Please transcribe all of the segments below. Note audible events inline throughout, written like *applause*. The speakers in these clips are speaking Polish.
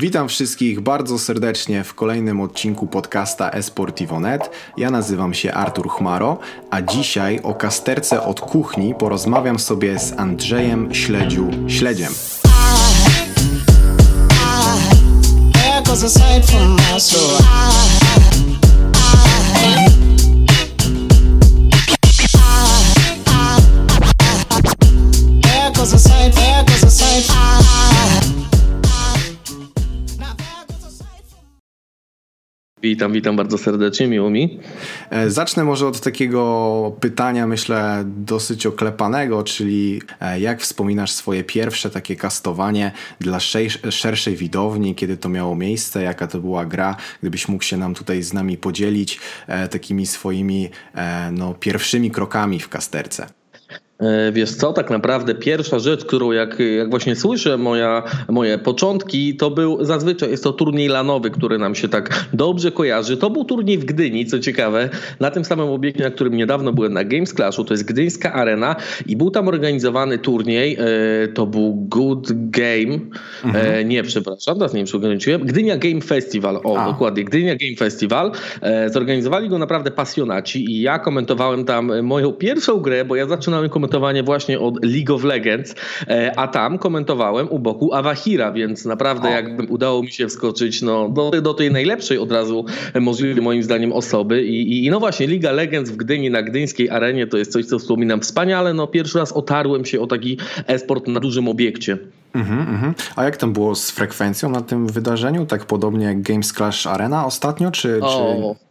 Witam wszystkich bardzo serdecznie w kolejnym odcinku podcasta Esportivo.net. Ja nazywam się Artur Chmaro, a dzisiaj o kasterce od kuchni porozmawiam sobie z Andrzejem Śledziu Śledziem. Witam, witam bardzo serdecznie, miło mi. E, zacznę może od takiego pytania, myślę, dosyć oklepanego, czyli e, jak wspominasz swoje pierwsze takie kastowanie dla szerszej widowni, kiedy to miało miejsce, jaka to była gra, gdybyś mógł się nam tutaj z nami podzielić e, takimi swoimi no, pierwszymi krokami w kasterce. E, wiesz co, tak naprawdę pierwsza rzecz, którą jak, jak właśnie słyszę moja, moje początki, to był zazwyczaj jest to turniej lanowy, który nam się tak dobrze kojarzy. To był turniej w Gdyni, co ciekawe, na tym samym obiekcie, na którym niedawno byłem na Games Clashu, to jest Gdyńska Arena i był tam organizowany turniej, e, to był Good Game, e, mhm. nie przepraszam, teraz nie wiem, czy ograniczyłem, Gdynia Game Festival, o A. dokładnie, Gdynia Game Festival. Zorganizowali go naprawdę pasjonaci i ja komentowałem tam moją pierwszą grę, bo ja zaczynałem komentować komentowanie właśnie od League of Legends, e, a tam komentowałem u boku Awahira, więc naprawdę jakby udało mi się wskoczyć no, do, do tej najlepszej od razu możliwej moim zdaniem osoby I, i no właśnie Liga Legends w Gdyni na gdyńskiej arenie to jest coś, co wspominam wspaniale. No pierwszy raz otarłem się o taki esport na dużym obiekcie. Mhm, mhm. A jak tam było z frekwencją na tym wydarzeniu? Tak podobnie jak Games Clash Arena ostatnio, czy... Czy...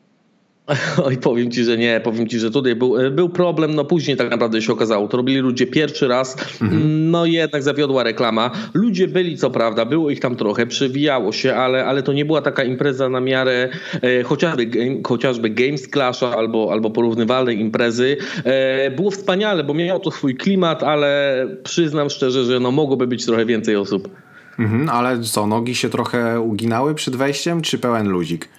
*laughs* Oj, powiem ci, że nie, powiem ci, że tutaj był, e, był problem, no później tak naprawdę się okazało, to robili ludzie pierwszy raz, mhm. no jednak zawiodła reklama. Ludzie byli, co prawda, było ich tam trochę, przewijało się, ale, ale to nie była taka impreza na miarę e, chociażby, chociażby Games Clasha albo, albo porównywalnej imprezy. E, było wspaniale, bo miało to swój klimat, ale przyznam szczerze, że no mogłoby być trochę więcej osób. Mhm, ale co, nogi się trochę uginały przed wejściem, czy pełen luzik?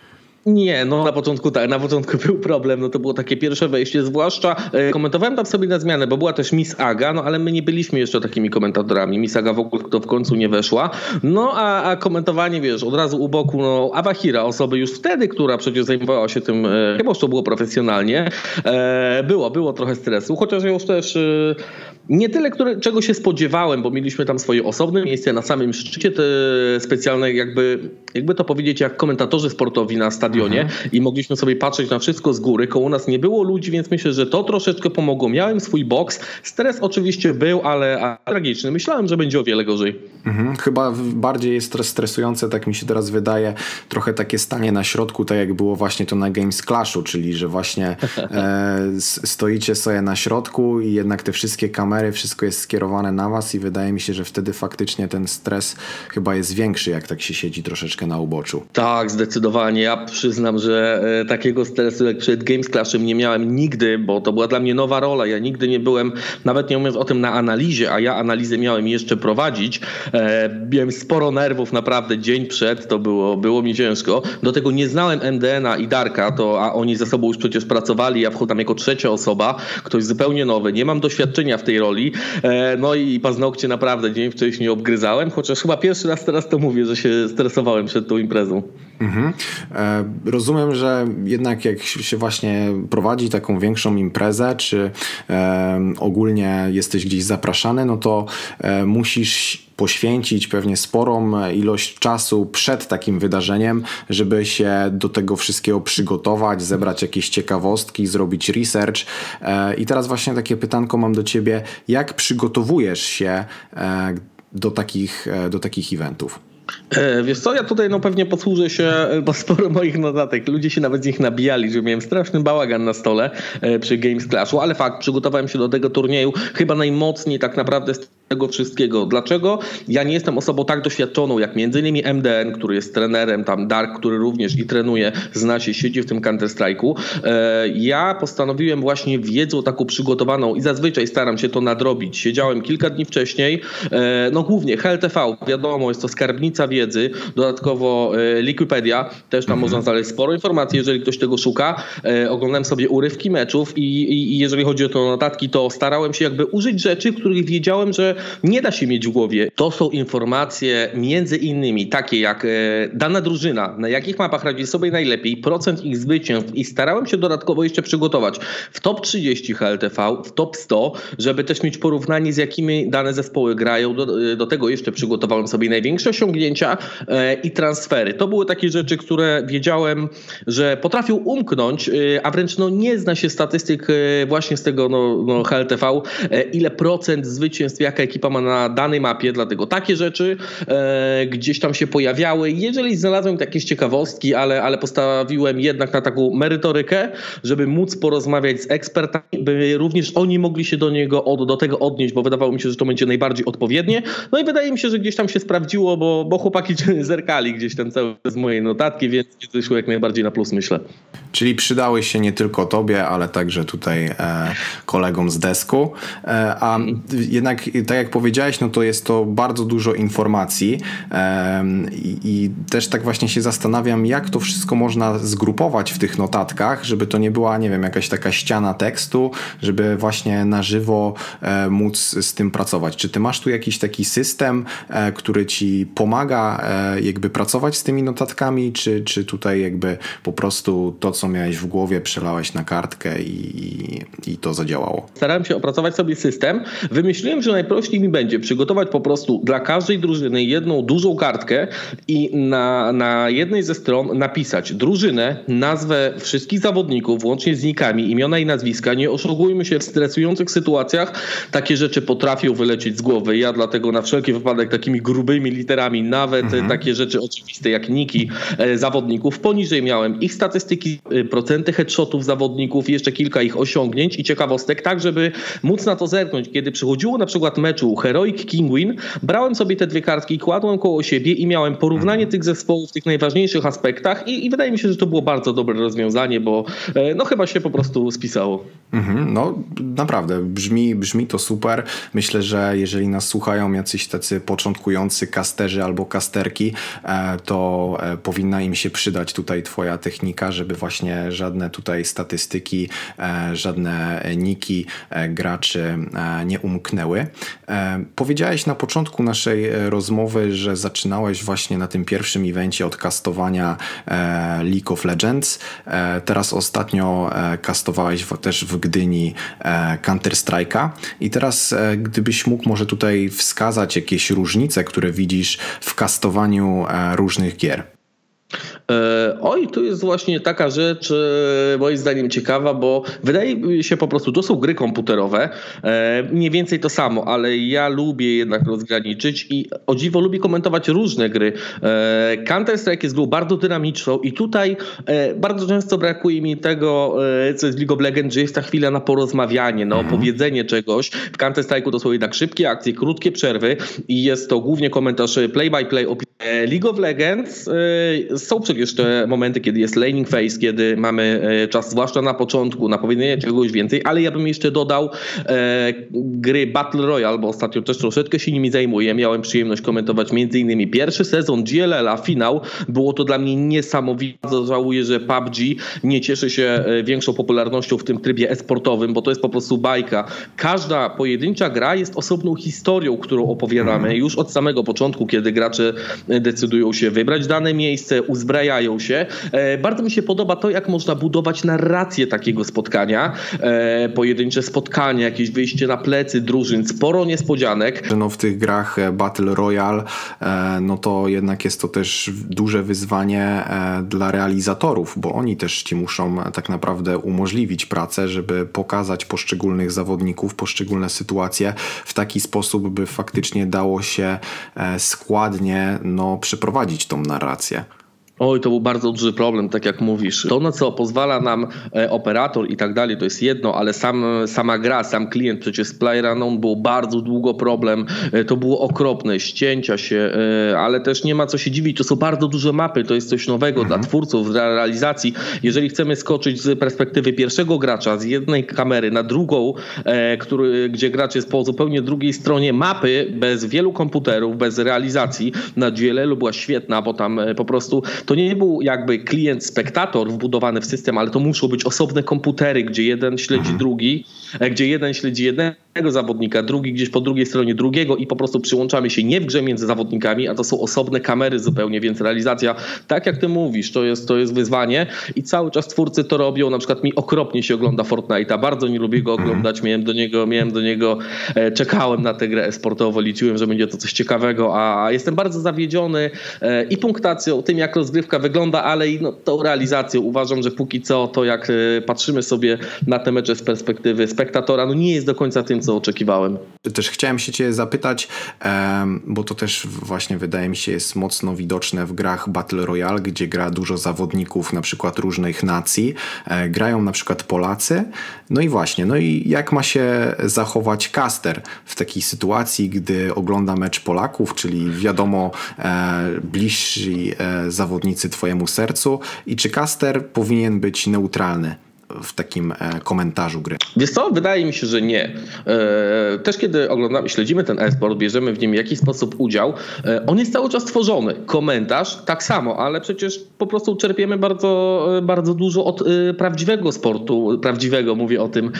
Nie, no na początku tak, na początku *laughs* był problem, no to było takie pierwsze wejście, zwłaszcza e, komentowałem tam sobie na zmianę, bo była też Miss Aga, no ale my nie byliśmy jeszcze takimi komentatorami, Miss Aga w ogóle to w końcu nie weszła, no a, a komentowanie, wiesz, od razu u boku, no Awahira, osoby już wtedy, która przecież zajmowała się tym, e, chyba już to było profesjonalnie, e, było, było trochę stresu, chociaż już też nie tyle, które, czego się spodziewałem, bo mieliśmy tam swoje osobne miejsce na samym szczycie te specjalne, jakby, jakby to powiedzieć, jak komentatorzy sportowi na stadionie mhm. i mogliśmy sobie patrzeć na wszystko z góry. Koło nas nie było ludzi, więc myślę, że to troszeczkę pomogło. Miałem swój boks. Stres oczywiście był, ale tragiczny. Myślałem, że będzie o wiele gorzej. Mhm. Chyba bardziej jest stresujące, tak mi się teraz wydaje, trochę takie stanie na środku, tak jak było właśnie to na Games Clashu, czyli że właśnie *laughs* e, stoicie sobie na środku i jednak te wszystkie kamery kamery, wszystko jest skierowane na was i wydaje mi się, że wtedy faktycznie ten stres chyba jest większy, jak tak się siedzi troszeczkę na uboczu. Tak, zdecydowanie. Ja przyznam, że e, takiego stresu jak przed Games Clashem nie miałem nigdy, bo to była dla mnie nowa rola. Ja nigdy nie byłem, nawet nie mówiąc o tym na analizie, a ja analizę miałem jeszcze prowadzić. E, miałem sporo nerwów naprawdę dzień przed, to było, było mi ciężko. Do tego nie znałem MDN-a i Darka, to, a oni ze sobą już przecież pracowali, ja wchodzę jako trzecia osoba, ktoś zupełnie nowy. Nie mam doświadczenia w tej roli roli. E, no i paznokcie naprawdę dzień wcześniej obgryzałem, chociaż chyba pierwszy raz teraz to mówię, że się stresowałem przed tą imprezą. Mhm. E, rozumiem, że jednak jak się właśnie prowadzi taką większą imprezę, czy e, ogólnie jesteś gdzieś zapraszany, no to musisz poświęcić pewnie sporą ilość czasu przed takim wydarzeniem, żeby się do tego wszystkiego przygotować, zebrać jakieś ciekawostki, zrobić research. E, I teraz właśnie takie pytanko mam do ciebie, jak przygotowujesz się e, do takich, e, do takich eventów? E, wiesz co, ja tutaj no pewnie posłużę się, e, bo sporo moich notatek, ludzie się nawet z nich nabijali, że miałem straszny bałagan na stole e, przy Games Clashu, ale fakt, przygotowałem się do tego turnieju chyba najmocniej tak naprawdę z tego wszystkiego. Dlaczego? Ja nie jestem osobą tak doświadczoną jak innymi MDN, który jest trenerem, tam Dark, który również i trenuje, zna się, siedzi w tym Counter-Strike'u. Ja postanowiłem właśnie wiedzą taką przygotowaną i zazwyczaj staram się to nadrobić. Siedziałem kilka dni wcześniej, no głównie HLTV, wiadomo, jest to skarbnica wiedzy, dodatkowo e, Liquipedia, też tam mhm. można znaleźć sporo informacji, jeżeli ktoś tego szuka. E, oglądałem sobie urywki meczów i, i, jeżeli chodzi o to notatki, to starałem się jakby użyć rzeczy, których wiedziałem, że nie da się mieć w głowie. To są informacje między innymi takie jak e, dana drużyna, na jakich mapach radzi sobie najlepiej, procent ich zwycięstw i starałem się dodatkowo jeszcze przygotować w top 30 HLTV, w top 100, żeby też mieć porównanie z jakimi dane zespoły grają. Do, do tego jeszcze przygotowałem sobie największe osiągnięcia e, i transfery. To były takie rzeczy, które wiedziałem, że potrafią umknąć, e, a wręcz no, nie zna się statystyk właśnie z tego no, no HLTV, ile procent zwycięstw jaka ekipa ma na danej mapie, dlatego takie rzeczy e, gdzieś tam się pojawiały. Jeżeli znalazłem jakieś ciekawostki, ale, ale postawiłem jednak na taką merytorykę, żeby móc porozmawiać z ekspertami, by również oni mogli się do niego, do tego odnieść, bo wydawało mi się, że to będzie najbardziej odpowiednie. No i wydaje mi się, że gdzieś tam się sprawdziło, bo, bo chłopaki *laughs* zerkali gdzieś tam całe z mojej notatki, więc wyszło jak najbardziej na plus, myślę. Czyli przydały się nie tylko tobie, ale także tutaj e, kolegom z desku. E, a jednak, tak jak powiedziałeś, no to jest to bardzo dużo informacji e, i też tak właśnie się zastanawiam, jak to wszystko można zgrupować w tych notatkach, żeby to nie była, nie wiem, jakaś taka ściana tekstu, żeby właśnie na żywo e, móc z tym pracować. Czy ty masz tu jakiś taki system, e, który ci pomaga e, jakby pracować z tymi notatkami, czy, czy tutaj jakby po prostu to, co miałeś w głowie, przelałeś na kartkę i, i, to zadziałało? Starałem się opracować sobie system. Wymyśliłem, że najprościej mi będzie przygotować po prostu dla każdej drużyny jedną dużą kartkę i na, na jednej ze stron napisać drużynę, nazwę wszystkich zawodników, włącznie z nikami, imiona i nazwiska. Nie oszukujmy się w stresujących sytuacjach. Takie rzeczy potrafią wylecieć z głowy. Ja dlatego na wszelki wypadek takimi grubymi literami, nawet mhm. takie rzeczy oczywiste jak niki e, zawodników. Poniżej miałem ich statystyki, e, procenty headshotów zawodników, jeszcze kilka ich osiągnięć i ciekawostek, tak żeby móc na to zerknąć. Kiedy przychodziło na przykład meczu Heroic Kingwin, brałem sobie te dwie kartki, kładłem koło siebie i miałem porównanie mhm. tych zespołów w tych najważniejszych aspektach i, i, wydaje mi się, że to było bardzo dobre rozwiązanie, bo e, no chyba się po prostu spisało. Mhm, no naprawdę, brzmi, brzmi to super. Myślę, że jeżeli nas słuchają jacyś tacy początkujący kasterzy albo kasterki, to powinna im się przydać tutaj twoja technika, żeby właśnie żadne tutaj statystyki, żadne niki graczy nie umknęły. Powiedziałeś na początku naszej e, rozmowy, że zaczynałeś właśnie na tym pierwszym evencie od kastowania e, League of Legends. E, teraz ostatnio kastowałeś też w Gdyni Counter-Strike'a. I teraz gdybyś mógł może tutaj wskazać jakieś różnice, które widzisz w kastowaniu różnych gier. E, oj, tu jest właśnie taka rzecz, e, moim zdaniem ciekawa, bo wydaje mi się po prostu, to są gry komputerowe, e, mniej więcej to samo, ale ja lubię jednak rozgraniczyć i o dziwo lubię komentować różne gry. Counter-Strike jest grą bardzo dynamiczną i tutaj bardzo często brakuje mi tego, co jest w League of Legends, że jest ta chwila na porozmawianie, na mhm. opowiedzenie czegoś. W Counter-Strike'u to są jednak szybkie akcje, krótkie przerwy i jest to głównie komentarz play-by-play. League of Legends są przecież jeszcze momenty, kiedy jest laning phase, kiedy mamy e, czas, zwłaszcza na początku, na powiedzenie czegoś więcej, ale ja bym jeszcze dodał e, gry Battle Royale, bo ostatnio też troszeczkę się nimi zajmuję. Miałem przyjemność komentować m.in. pierwszy sezon GLL-a, finał. Było to dla mnie niesamowite. Żałuję, że PUBG nie cieszy się e, większą popularnością w tym trybie esportowym, bo to jest po prostu bajka. Każda pojedyncza gra jest osobną historią, którą opowiadamy mhm. już od samego początku, kiedy gracze decydują się wybrać dane miejsce, uzbrajają się. E, bardzo mi się podoba to, jak można budować narrację takiego spotkania. E, pojedyncze spotkania, jakieś wyjście na plecy drużyn, sporo niespodzianek. No w tych grach e, Battle Royale, no to jednak jest to też duże wyzwanie dla realizatorów, bo oni też ci muszą tak naprawdę umożliwić pracę, żeby pokazać poszczególnych zawodników, poszczególne sytuacje w taki sposób, by faktycznie dało się składnie no, przeprowadzić tą narrację. Oj, to był bardzo duży problem, tak jak mówisz. To, na co pozwala nam e, operator i tak dalej, to jest jedno, ale sam, sama gra, sam klient, przecież z PlayerUnknown był bardzo długo problem. E, to było okropne, ścięcia się, e, ale też nie ma co się dziwić. To są bardzo duże mapy, to jest coś nowego mhm. dla twórców, dla realizacji. Jeżeli chcemy skoczyć z perspektywy pierwszego gracza, z jednej kamery na drugą, który, gdzie gracz jest po zupełnie drugiej stronie mapy, bez wielu komputerów, bez realizacji, na GLL była świetna, bo tam po prostu to nie był jakby klient spektator wbudowany w system, ale to muszą być osobne komputery, gdzie jeden śledzi mhm. drugi, e, gdzie jeden śledzi jednego zawodnika, drugi gdzieś po drugiej stronie drugiego i po prostu przyłączamy się nie w grze między zawodnikami, a to są osobne kamery zupełnie, więc realizacja, tak jak ty mówisz, to jest, to jest wyzwanie i cały czas twórcy to robią. Na przykład mi okropnie się ogląda Fortnite'a, bardzo nie lubię go oglądać, miałem do niego, miałem do niego, e, czekałem na tę grę sportowo, liczyłem, że będzie to coś ciekawego, a jestem bardzo zawiedziony e, i punktacją, tym jak rozgrywka wygląda, ale i no, tą realizacją. Uważam, że póki co to jak e, patrzymy sobie na te mecze z perspektywy spektatora, no nie jest do końca tym, co oczekiwałem. Też chciałem się cię zapytać, bo to też właśnie wydaje mi się jest mocno widoczne w grach Battle Royale, gdzie gra dużo zawodników na przykład różnych nacji. E, grają na przykład Polacy. No i właśnie, no i jak ma się zachować caster w takiej sytuacji, gdy ogląda mecz Polaków, czyli wiadomo e, bliżsi e, zawodnicy twojemu sercu i czy caster powinien być neutralny? W takim e, komentarzu gry? Wiesz co, wydaje mi się, że nie. E, też kiedy oglądamy, śledzimy ten esport, bierzemy w nim w jakiś sposób udział, e, on jest cały czas tworzony. Komentarz tak samo, ale przecież po prostu czerpiemy bardzo, bardzo dużo od prawdziwego sportu, prawdziwego mówię o tym,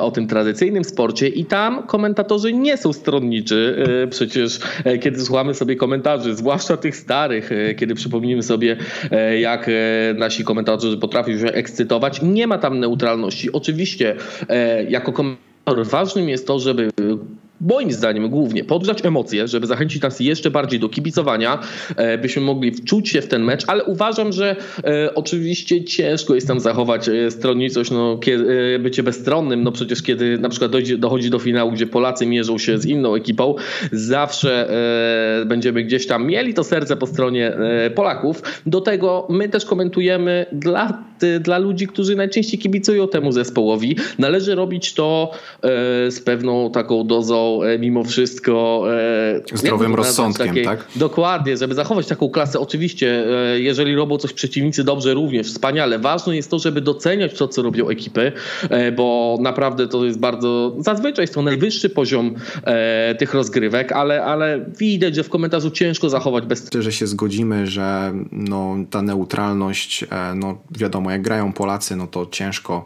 o tym tradycyjnym sporcie i tam komentatorzy nie są stronniczy. Przecież kiedy słuchamy sobie komentarzy, zwłaszcza tych starych, kiedy przypomnimy sobie jak nasi komentatorzy potrafią się ekscytować, nie ma tam neutralności. Oczywiście e, jako komentator ważnym jest to, żeby moim zdaniem głównie podgrzać emocje, żeby zachęcić nas jeszcze bardziej do kibicowania, e, byśmy mogli wczuć się w ten mecz, ale uważam, że e, oczywiście ciężko jest tam zachować stronnicość, no, bycie bezstronnym, no przecież kiedy na przykład dojdzie, dochodzi do finału, gdzie Polacy mierzą się z inną ekipą, zawsze będziemy gdzieś tam mieli to serce po stronie Polaków. Do tego my też komentujemy dla, dla ludzi, którzy najczęściej kibicują temu zespołowi. Należy robić to z pewną taką dozą E, mimo wszystko. E, Zdrowym rozsądkiem, takiej, tak? Dokładnie, żeby zachować taką klasę. Oczywiście, e, jeżeli robią coś przeciwnicy dobrze, również wspaniale. Ważne jest to, żeby doceniać to, co robią ekipy, bo naprawdę to jest bardzo. Zazwyczaj jest to najwyższy poziom tych rozgrywek, ale, ale widać, że w komentarzu ciężko zachować bez. Że się zgodzimy, że no, ta neutralność, no wiadomo, jak grają Polacy, no to ciężko,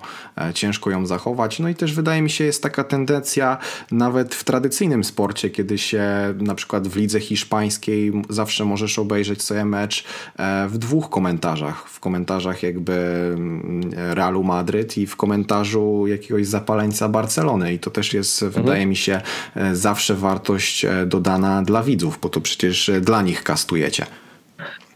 ciężko ją zachować. No i też wydaje mi się, jest taka tendencja nawet w tradycyjnym sporcie, kiedy się na przykład w lidze hiszpańskiej zawsze możesz obejrzeć sobie mecz e, w dwóch komentarzach. W komentarzach jakby mm, Realu Madryt i w komentarzu jakiegoś zapaleńca Barcelony. I to też jest, mhm. wydaje mi się, e, zawsze wartość e, dodana dla widzów, bo to przecież dla nich kastujecie.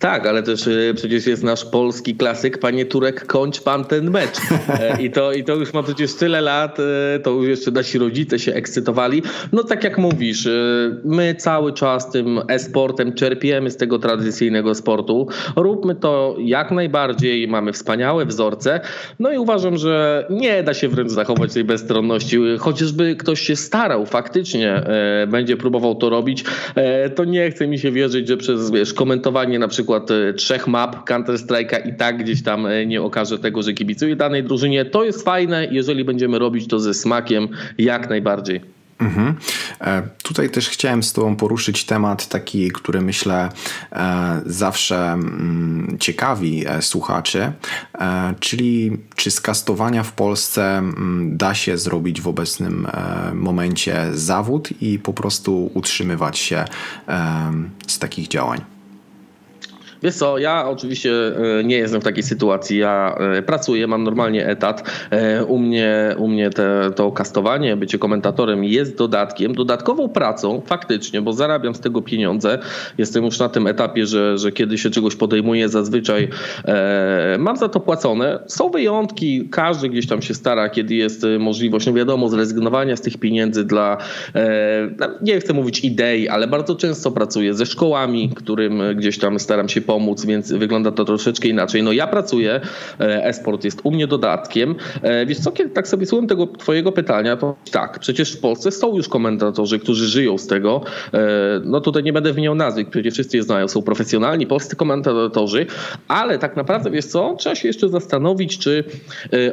Tak, ale też y, przecież jest nasz polski klasyk, panie Turek, kończ pan ten mecz. E, I to, I to już ma przecież tyle lat, e, to już jeszcze nasi rodzice się ekscytowali. No tak jak mówisz, e, my cały czas tym e-sportem czerpiemy z tego tradycyjnego sportu. Róbmy to jak najbardziej, mamy wspaniałe wzorce. No i uważam, że nie da się wręcz zachować tej bezstronności. Chociażby ktoś się starał, faktycznie będzie próbował to robić, to nie chce mi się wierzyć, że przez wiesz, komentowanie na przykład przykład e, trzech map Counter-Strike'a i tak gdzieś tam e, nie okaże tego, że kibicuje danej drużynie. To jest fajne, jeżeli będziemy robić to ze smakiem, jak najbardziej. Mhm. E, tutaj też chciałem z Tobą poruszyć temat taki, który myślę zawsze mm, ciekawi słuchaczy, czyli czy z kastowania w Polsce mm, da się zrobić w obecnym momencie zawód i po prostu utrzymywać się z takich działań. Wiesz co, ja oczywiście e, nie jestem w takiej sytuacji. Ja e, pracuję, mam normalnie etat. E, u mnie, u mnie te, to kastowanie, bycie komentatorem jest dodatkiem, dodatkową pracą faktycznie, bo zarabiam z tego pieniądze. Jestem już na tym etapie, że, że kiedy się czegoś podejmuje, zazwyczaj e, mam za to płacone. Są wyjątki, każdy gdzieś tam się stara, kiedy jest możliwość, no wiadomo, zrezygnowania z tych pieniędzy dla, e, no, nie chcę mówić idei, ale bardzo często pracuję ze szkołami, którym gdzieś tam staram się pomóc, więc wygląda to troszeczkę inaczej. No ja pracuję, e, e-sport jest u mnie dodatkiem. E, wiesz co, kiedy tak sobie słucham tego twojego pytania, to tak, przecież w Polsce są już komentatorzy, którzy żyją z tego. E, no tutaj nie będę wymieniał nazwy, przecież wszyscy je znają. Są profesjonalni polscy komentatorzy, ale tak naprawdę, wiesz co, trzeba się jeszcze zastanowić, czy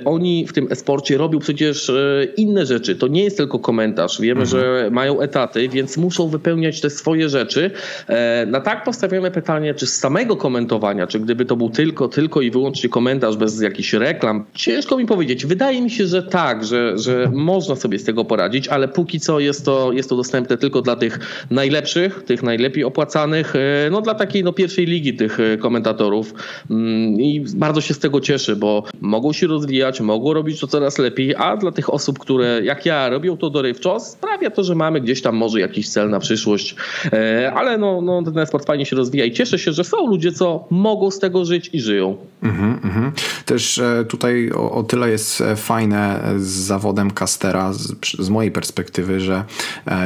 oni w tym e-sporcie robią przecież inne rzeczy. To nie jest tylko komentarz. Wiemy, mhm. że mają etaty, więc muszą wypełniać te swoje rzeczy. Na tak postawiamy pytanie, czy z samego samego komentowania, czy gdyby to był tylko, tylko i wyłącznie komentarz bez jakichś reklam, ciężko mi powiedzieć. Wydaje mi się, że tak, że, że można sobie z tego poradzić, ale póki co jest to, jest to dostępne tylko dla tych najlepszych, tych najlepiej opłacanych, e, no dla takiej no, pierwszej ligi tych e, komentatorów mm, i bardzo się z tego cieszę, bo mogą się rozwijać, mogą robić to coraz lepiej, a dla tych osób, które jak ja robią to dorywczo, sprawia to, że mamy gdzieś tam może jakiś cel na przyszłość, e, ale no, no ten sport fajnie się rozwija i cieszę się, że są ludzie, co mogą z tego żyć i żyją. Mm -hmm. Też tutaj o, o, tyle jest fajne z zawodem kastera z, z mojej perspektywy, że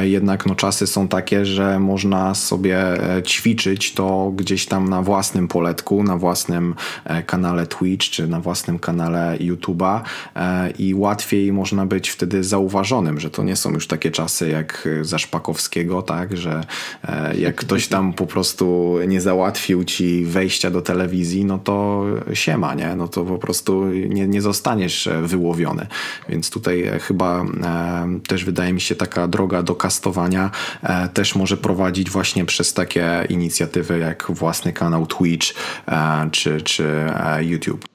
jednak no, czasy są takie, że można sobie ćwiczyć to gdzieś tam na własnym poletku, na własnym kanale Twitch czy na własnym kanale YouTube'a i łatwiej można być wtedy zauważonym, że to nie są już takie czasy jak za Szpakowskiego, tak, że e, jak ktoś tam po prostu nie załatwił ci wejścia do telewizji, no to siema, nie? No to po prostu nie, nie zostaniesz wyłowiony. Więc tutaj chyba e, też wydaje mi się taka droga do kastowania e, też może prowadzić właśnie przez takie inicjatywy jak własny kanał Twitch czy, czy YouTube.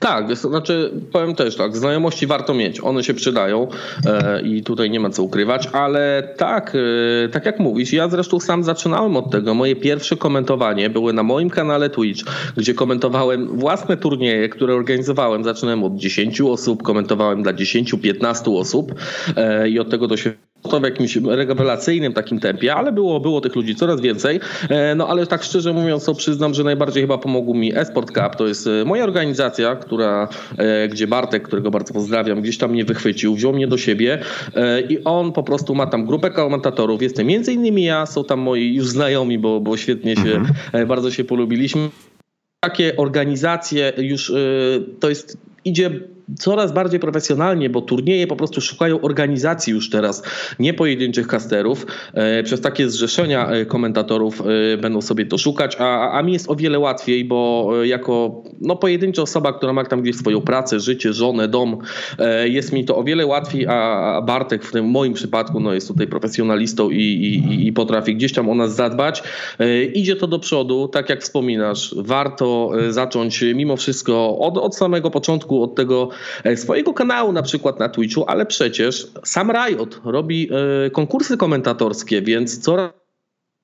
Tak, znaczy powiem też tak, znajomości warto mieć, one się przydają e, i tutaj nie ma co ukrywać, ale tak, e, tak jak mówisz, ja zresztą sam zaczynałem od tego. Moje pierwsze komentowanie były na moim kanale Twitch, gdzie komentowałem własne turnieje, które organizowałem. Zaczynałem od 10 osób, komentowałem dla 10-15 osób e, i od tego to się to w jakimś rewelacyjnym takim tempie, ale było, było tych ludzi coraz więcej. E, no ale tak szczerze mówiąc, to przyznam, że najbardziej chyba pomogł mi Esport Cup. To jest e, moja organizacja, która, e, gdzie Bartek, którego bardzo pozdrawiam, gdzieś tam mnie wychwycił, wziął mnie do siebie i on po prostu ma tam grupę komentatorów. Jestem między innymi ja, są tam moi już znajomi, bo, bo świetnie się, mhm. bardzo się polubiliśmy. Takie organizacje już to jest idzie coraz bardziej profesjonalnie, bo turnieje po prostu szukają organizacji już teraz, nie pojedynczych kasterów. E, przez takie zrzeszenia e, komentatorów e, będą sobie to szukać, a, a mi jest o wiele łatwiej, bo jako no, pojedyncza osoba, która ma tam gdzieś swoją pracę, życie, żonę, dom, jest mi to o wiele łatwiej, a Bartek w tym moim przypadku no, jest tutaj profesjonalistą i, i, i potrafi gdzieś tam o nas zadbać. Idzie to do przodu, tak jak wspominasz, warto zacząć mimo wszystko od, od samego początku, od tego swojego kanału na przykład na Twitchu, ale przecież sam Riot robi e, konkursy komentatorskie, więc coraz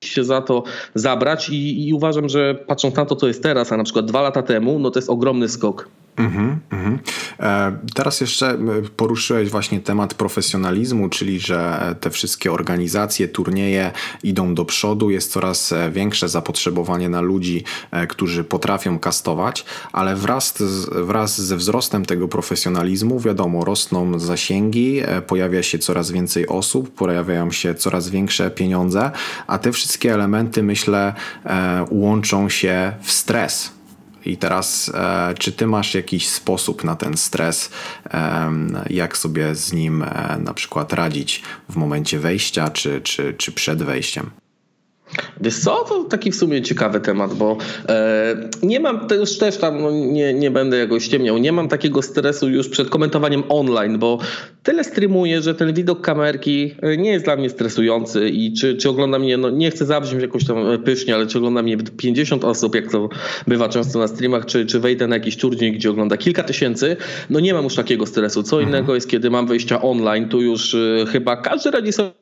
się za to zabrać i, i, uważam, że patrząc na to, co jest teraz, a na przykład dwa lata temu, no to jest ogromny skok. Mm -hmm. e, teraz jeszcze poruszyłeś właśnie temat profesjonalizmu, czyli że te wszystkie organizacje, turnieje idą do przodu, jest coraz e, większe zapotrzebowanie na ludzi, e, którzy potrafią kastować, ale wraz, z, wraz ze wzrostem tego profesjonalizmu, wiadomo, rosną zasięgi, pojawia się coraz więcej osób, pojawiają się coraz większe pieniądze, a te wszystkie elementy, myślę, łączą się w stres i teraz, e, czy ty masz jakiś sposób na ten stres, jak sobie z nim e, na przykład radzić w momencie wejścia, czy, czy, czy przed wejściem? Wiesz co, to taki w sumie ciekawy temat, bo e, nie mam, to już też tam, no nie, nie będę jakoś ściemniał, nie mam takiego stresu już przed komentowaniem online, bo tyle streamuję, że ten widok kamerki e, nie jest dla mnie stresujący i czy, czy ogląda mnie, no nie chcę zabrzmieć jakoś tam e, pysznie, ale czy ogląda mnie 50 osób, jak to bywa często na streamach, czy, czy wejdę na jakiś turniej, gdzie ogląda kilka tysięcy, no nie mam już takiego stresu. Co mhm. innego jest, kiedy mam wejścia online, tu już y, chyba każdy radzi sobie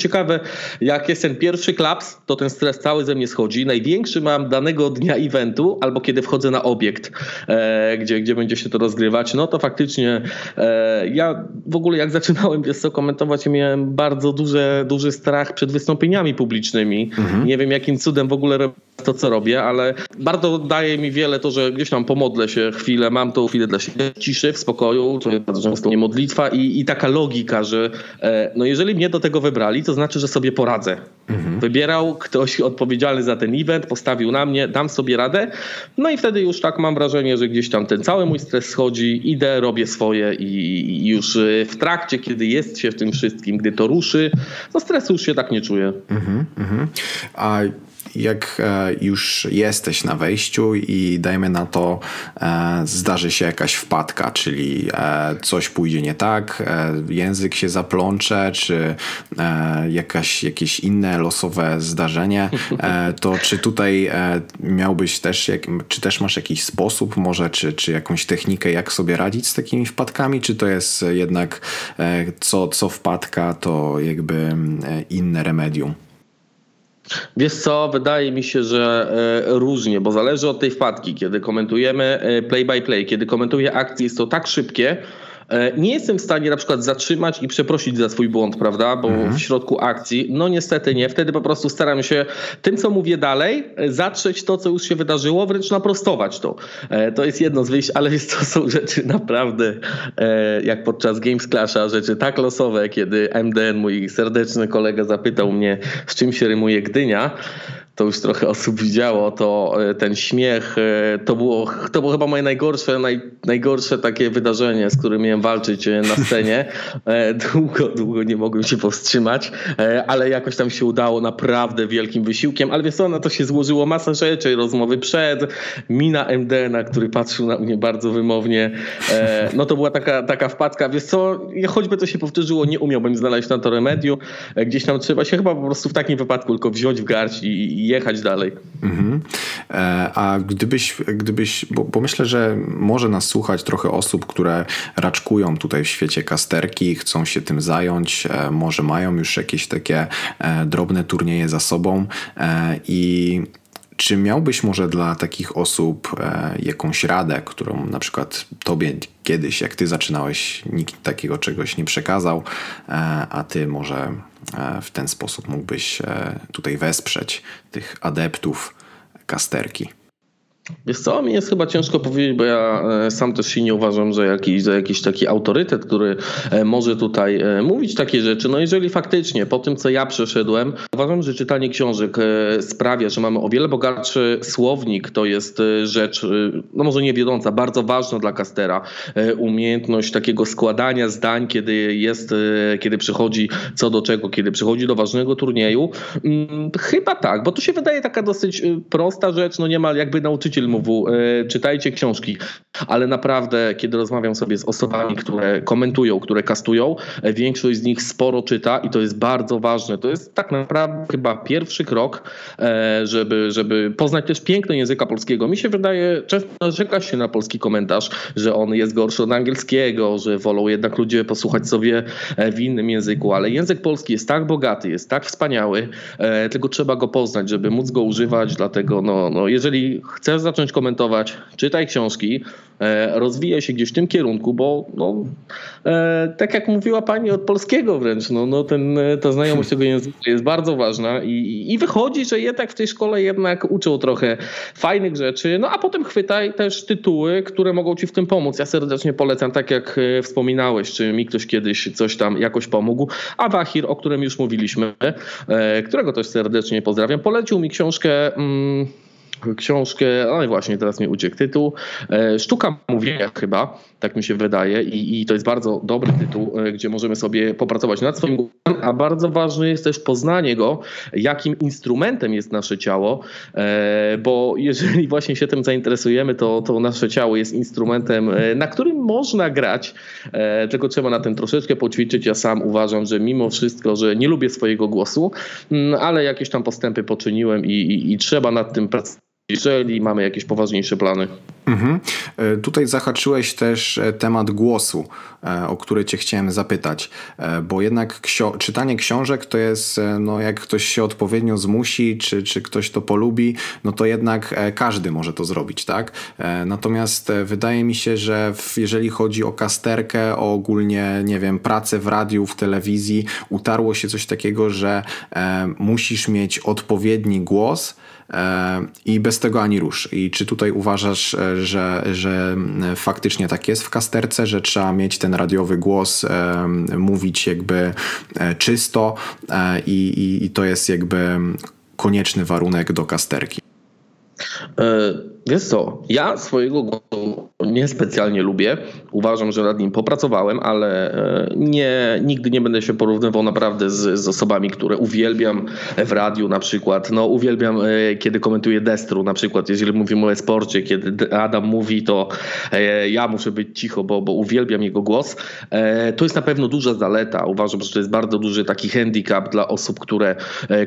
Ciekawe, jak jest ten pierwszy klaps, to ten stres cały ze mnie schodzi. Największy mam danego dnia eventu, albo kiedy wchodzę na obiekt, e, gdzie, gdzie będzie się to rozgrywać. No to faktycznie e, ja w ogóle jak zaczynałem wiesz co, komentować, miałem bardzo duże, duży strach przed wystąpieniami publicznymi. Mhm. Nie wiem jakim cudem w ogóle robię to, co robię, ale bardzo daje mi wiele to, że gdzieś tam pomodlę się chwilę, mam tą chwilę dla siebie ciszy, w spokoju, to jest bardzo często nie modlitwa i, i taka logika, że e, no jeżeli mnie do tego wybrali, to znaczy, że sobie poradzę. Mhm. Wybierał ktoś odpowiedzialny za ten event, postawił na mnie, dam sobie radę. No i wtedy już tak mam wrażenie, że gdzieś tam ten cały mój stres schodzi, idę, robię swoje i, i już y, w trakcie, kiedy jest się w tym wszystkim, gdy to ruszy, no stresu już się tak nie czuję. Mhm, mhm. A jak już jesteś na wejściu i dajmy na to, zdarzy się jakaś wpadka, czyli coś pójdzie nie tak, język się zaplącze, czy jakaś, jakieś inne losowe zdarzenie, to czy tutaj miałbyś też, czy też masz jakiś sposób może, czy, czy jakąś technikę, jak sobie radzić z takimi wpadkami, czy to jest jednak co, co wpadka, to jakby inne remedium? Wiesz co, wydaje mi się, że e, różnie, bo zależy od tej wpadki. Kiedy komentujemy e, play by play, kiedy komentuję akcję, jest to tak szybkie, nie jestem w stanie na przykład zatrzymać i przeprosić za swój błąd, prawda? Bo mhm. w środku akcji, no niestety nie. Wtedy po prostu staram się tym, co mówię dalej, e, zatrzeć to, co już się wydarzyło, wręcz naprostować to. E, to jest jedno z wyjść, ale jest *laughs* to są rzeczy naprawdę, jak podczas Games Clasha, rzeczy tak losowe, kiedy MDN, mój serdeczny kolega, zapytał mnie, z czym się rymuje Gdynia to już trochę osób widziało, to e, ten śmiech e, to było, to było chyba moje najgorsze, naj, najgorsze takie wydarzenie, z którym miałem walczyć e, na scenie. Długo, długo nie mogłem się powstrzymać, ale jakoś tam się udało naprawdę wielkim wysiłkiem. Ale wiesz co, na to się złożyło masa rzeczy, rozmowy przed, mina MDN, który patrzył na mnie bardzo wymownie. No to była taka, taka wpadka. Wiesz co, choćby to się powtórzyło, nie umiałbym znaleźć na to remedium. Gdzieś tam trzeba się chyba po prostu w takim wypadku tylko wziąć w garść i, i jechać dalej. Mhm. E, a gdybyś, gdybyś bo, bo, myślę, że może nas słuchać trochę osób, które raczkują tutaj w świecie kasterki, chcą się tym zająć, e, może mają już jakieś takie e, drobne turnieje za sobą i czy miałbyś może dla takich osób jakąś radę, którą na przykład tobie kiedyś, jak ty zaczynałeś, nikt takiego czegoś nie przekazał, a ty może E, w ten sposób mógłbyś e, tutaj wesprzeć tych adeptów kasterki. Wiesz co, mi jest chyba ciężko powiedzieć, bo ja e, sam też się nie uważam, że jakiś, jakiś taki autorytet, który e, może tutaj e, mówić takie rzeczy. No jeżeli faktycznie po tym, co ja przeszedłem, uważam, że czytanie książek sprawia, że mamy o wiele bogatszy słownik. To jest rzecz, no może nie wiodąca, bardzo ważna dla kastera. Umiejętność takiego składania zdań, kiedy jest, kiedy przychodzi co do czego, kiedy przychodzi do ważnego turnieju. Mm, chyba tak, bo to się wydaje taka dosyć prosta rzecz, no niemal jakby nauczyciel mówił, e, czytajcie książki, ale naprawdę, kiedy rozmawiam sobie z osobami, które komentują, które kastują, e, większość z nich sporo czyta i to jest bardzo ważne. To jest tak naprawdę chyba pierwszy krok, e, żeby, żeby poznać też piękno języka polskiego. Mi się wydaje, często narzeka się na polski komentarz, że on jest gorszy od angielskiego, że wolą jednak ludzie posłuchać sobie w innym języku, ale język polski jest tak bogaty, jest tak wspaniały, tylko trzeba go poznać, żeby móc go używać, dlatego no, no jeżeli chcesz zacząć komentować, czytaj książki, e, rozwijaj się gdzieś w tym kierunku, bo no, e, tak jak mówiła pani od polskiego wręcz, no, no ten, e, ta znajomość tego języka jest bardzo ważna i, i wychodzi, że jednak w tej szkole jednak uczą trochę fajnych rzeczy, no a potem chwytaj też tytuły, które mogą ci w tym pomóc. Ja serdecznie polecam, tak jak wspominałeś, czy mi ktoś kiedyś coś tam jakoś pomógł, a Wahir, o którym już mówiliśmy, którego też serdecznie pozdrawiam, polecił mi książkę... Mm, książkę, no i właśnie teraz mi uciekł tytuł, e, Sztuka mówienia chyba, tak mi się wydaje i, i to jest bardzo dobry tytuł, e, gdzie możemy sobie popracować nad swoim głosem, a bardzo ważne jest też poznanie go, jakim instrumentem jest nasze ciało, e, bo jeżeli właśnie się tym zainteresujemy, to, to nasze ciało jest instrumentem, na którym można grać, tylko trzeba na tym troszeczkę poćwiczyć. Ja sam uważam, że mimo wszystko, że nie lubię swojego głosu, mm, ale jakieś tam postępy poczyniłem i, i, i trzeba nad tym pracować jeżeli mamy jakieś poważniejsze plany. Mhm. E, tutaj zahaczyłeś też e, temat głosu, e, o który Cię chciałem zapytać, bo jednak ksio- czytanie książek to jest, no jak ktoś się odpowiednio zmusi, czy, czy ktoś to polubi, no to jednak każdy może to zrobić, tak? Natomiast wydaje mi się, że w, jeżeli chodzi o kasterkę, o ogólnie, nie wiem, pracę w radiu, w telewizji, utarło się coś takiego, że e, musisz mieć odpowiedni głos, i bez tego ani rusz. I czy tutaj uważasz, e, że, że faktycznie tak jest w kasterce, że trzeba mieć ten radiowy głos, mówić jakby e, czysto e, i, i, i to jest jakby konieczny warunek do kasterki? Wiesz co, ja swojego głosu niespecjalnie lubię. Uważam, że nad nim popracowałem, ale e, nie, nigdy nie będę się porównywał naprawdę z, z osobami, które uwielbiam w radiu na przykład. No, uwielbiam, e, kiedy komentuję Destru na przykład, jeżeli mówimy o e-sporcie, kiedy Adam mówi, to e, ja muszę być cicho, bo, bo uwielbiam jego głos. To jest na pewno duża zaleta. Uważam, że to jest bardzo duży taki handicap dla osób, które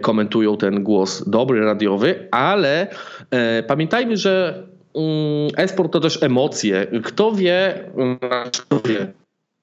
komentują ten głos dobry, radiowy, ale pamiętajmy, że e-sport to też emocje. Kto wie, kto wie,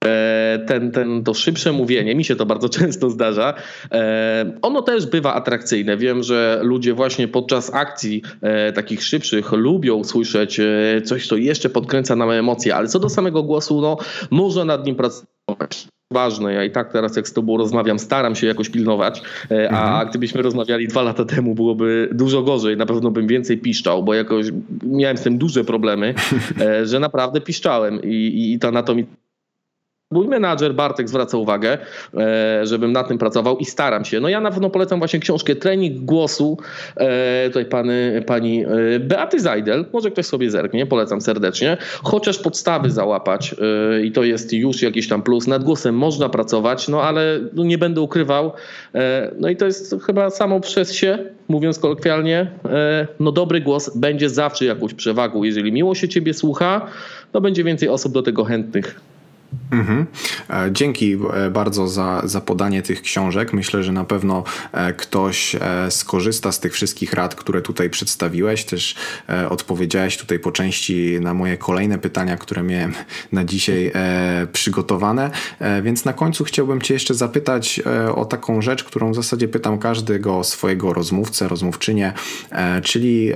e, ten, ten, to szybsze mówienie, mi się to bardzo *laughs* często zdarza, e, ono też bywa atrakcyjne. Wiem, że ludzie właśnie podczas akcji e, takich szybszych lubią słyszeć coś, co jeszcze podkręca nam emocje, ale co do samego głosu, no można nad nim pracować ważne. Ja i tak teraz, jak z tobą rozmawiam, staram się jakoś pilnować, e, a mhm. gdybyśmy rozmawiali dwa lata temu, byłoby dużo gorzej. Na pewno bym więcej piszczał, bo jakoś miałem z tym duże problemy, *laughs* e, że naprawdę piszczałem i, i to na to mi Mój menadżer Bartek zwraca uwagę, e, żebym na tym pracował i staram się. No ja na pewno polecam właśnie książkę Trening Głosu e, tutaj pany, pani e, Beaty Zajdel. Może ktoś sobie zerknie, polecam serdecznie. Chociaż podstawy załapać i to jest już jakiś tam plus. Nad głosem można pracować, no ale no nie będę ukrywał. No i to jest chyba samo przez się, mówiąc kolokwialnie, no dobry głos będzie zawsze jakąś przewagą. Jeżeli miło się ciebie słucha, to będzie więcej osób do tego chętnych. Mhm. E, dzięki e, bardzo za, za podanie tych książek. Myślę, że na pewno e, ktoś skorzysta z tych wszystkich rad, które tutaj przedstawiłeś. Też odpowiedziałeś tutaj po części na moje kolejne pytania, które miałem *laughs* na dzisiaj przygotowane. Więc na końcu chciałbym Cię jeszcze zapytać o taką rzecz, którą w zasadzie pytam każdego swojego rozmówcę, rozmówczynię, czyli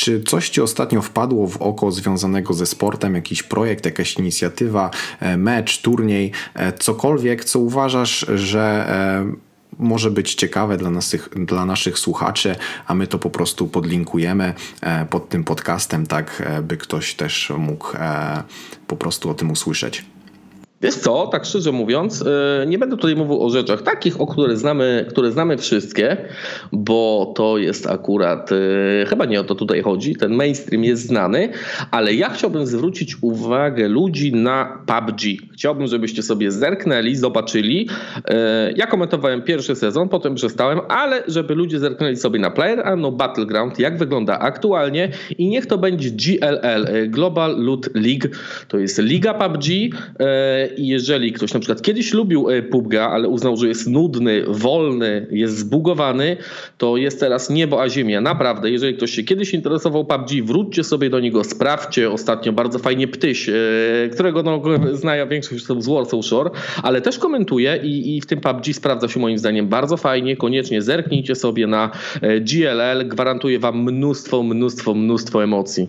czy coś Ci ostatnio wpadło w oko związanego ze sportem, jakiś projekt, jakaś inicjatywa, e, mecz, turniej, e, cokolwiek, co uważasz, że e, może być ciekawe dla naszych, dla naszych słuchaczy, a my to po prostu podlinkujemy pod tym podcastem, tak by ktoś też mógł po prostu o tym usłyszeć. Wiesz co, tak szczerze mówiąc, e, nie będę tutaj mówił o rzeczach takich, o które znamy, które znamy wszystkie, bo to jest akurat, e, chyba nie o to tutaj chodzi, ten mainstream jest znany, ale ja chciałbym zwrócić uwagę ludzi na PUBG. Chciałbym, żebyście sobie zerknęli, zobaczyli. E, ja komentowałem pierwszy sezon, potem przestałem, ale żeby ludzie zerknęli sobie na Player no Battleground, jak wygląda aktualnie i niech to będzie GLL, Global Loot League, to jest liga PUBG, i jeżeli ktoś na przykład kiedyś lubił e, PUBG, ale uznał, że jest nudny, wolny, jest zbugowany, to jest teraz niebo a ziemia. Naprawdę, jeżeli ktoś się kiedyś interesował PUBG, wróćcie sobie do niego, sprawdźcie. Ostatnio bardzo fajnie Ptyś, e, którego no, zna większość z Warsaw Shore, ale też komentuje i, i w tym PUBG sprawdza się moim zdaniem bardzo fajnie. Koniecznie zerknijcie sobie na e, GLL. Gwarantuję wam mnóstwo, mnóstwo, mnóstwo emocji.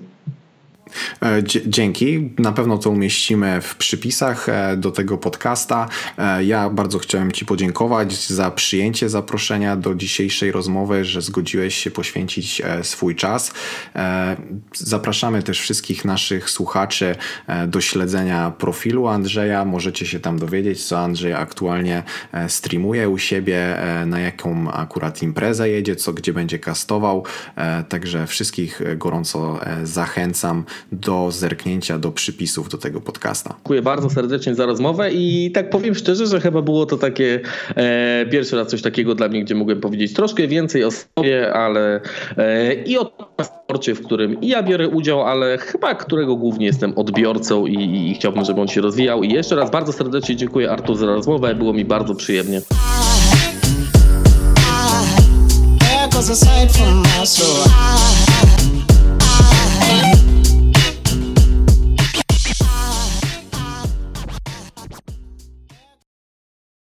E, dzięki. Na pewno to umieścimy w przypisach e, do tego podcasta. E, ja bardzo chciałem Ci podziękować za przyjęcie zaproszenia do dzisiejszej rozmowy, że zgodziłeś się poświęcić swój czas. Zapraszamy też wszystkich naszych słuchaczy do śledzenia profilu Andrzeja. Możecie się tam dowiedzieć, co Andrzej aktualnie streamuje u siebie, na jaką akurat imprezę jedzie, co gdzie będzie kastował. Także wszystkich gorąco zachęcam do zerknięcia do przypisów do tego podcasta. Dziękuję bardzo serdecznie za rozmowę i tak powiem szczerze, że chyba było to takie e, pierwszy raz coś takiego dla mnie, gdzie mogłem powiedzieć troszkę więcej o sobie, ale e, i o sporcie, w którym i ja biorę udział, ale chyba którego głównie jestem odbiorcą i, i chciałbym, żeby on się rozwijał. I jeszcze raz bardzo serdecznie dziękuję Artur za rozmowę, było mi bardzo przyjemnie. I, I,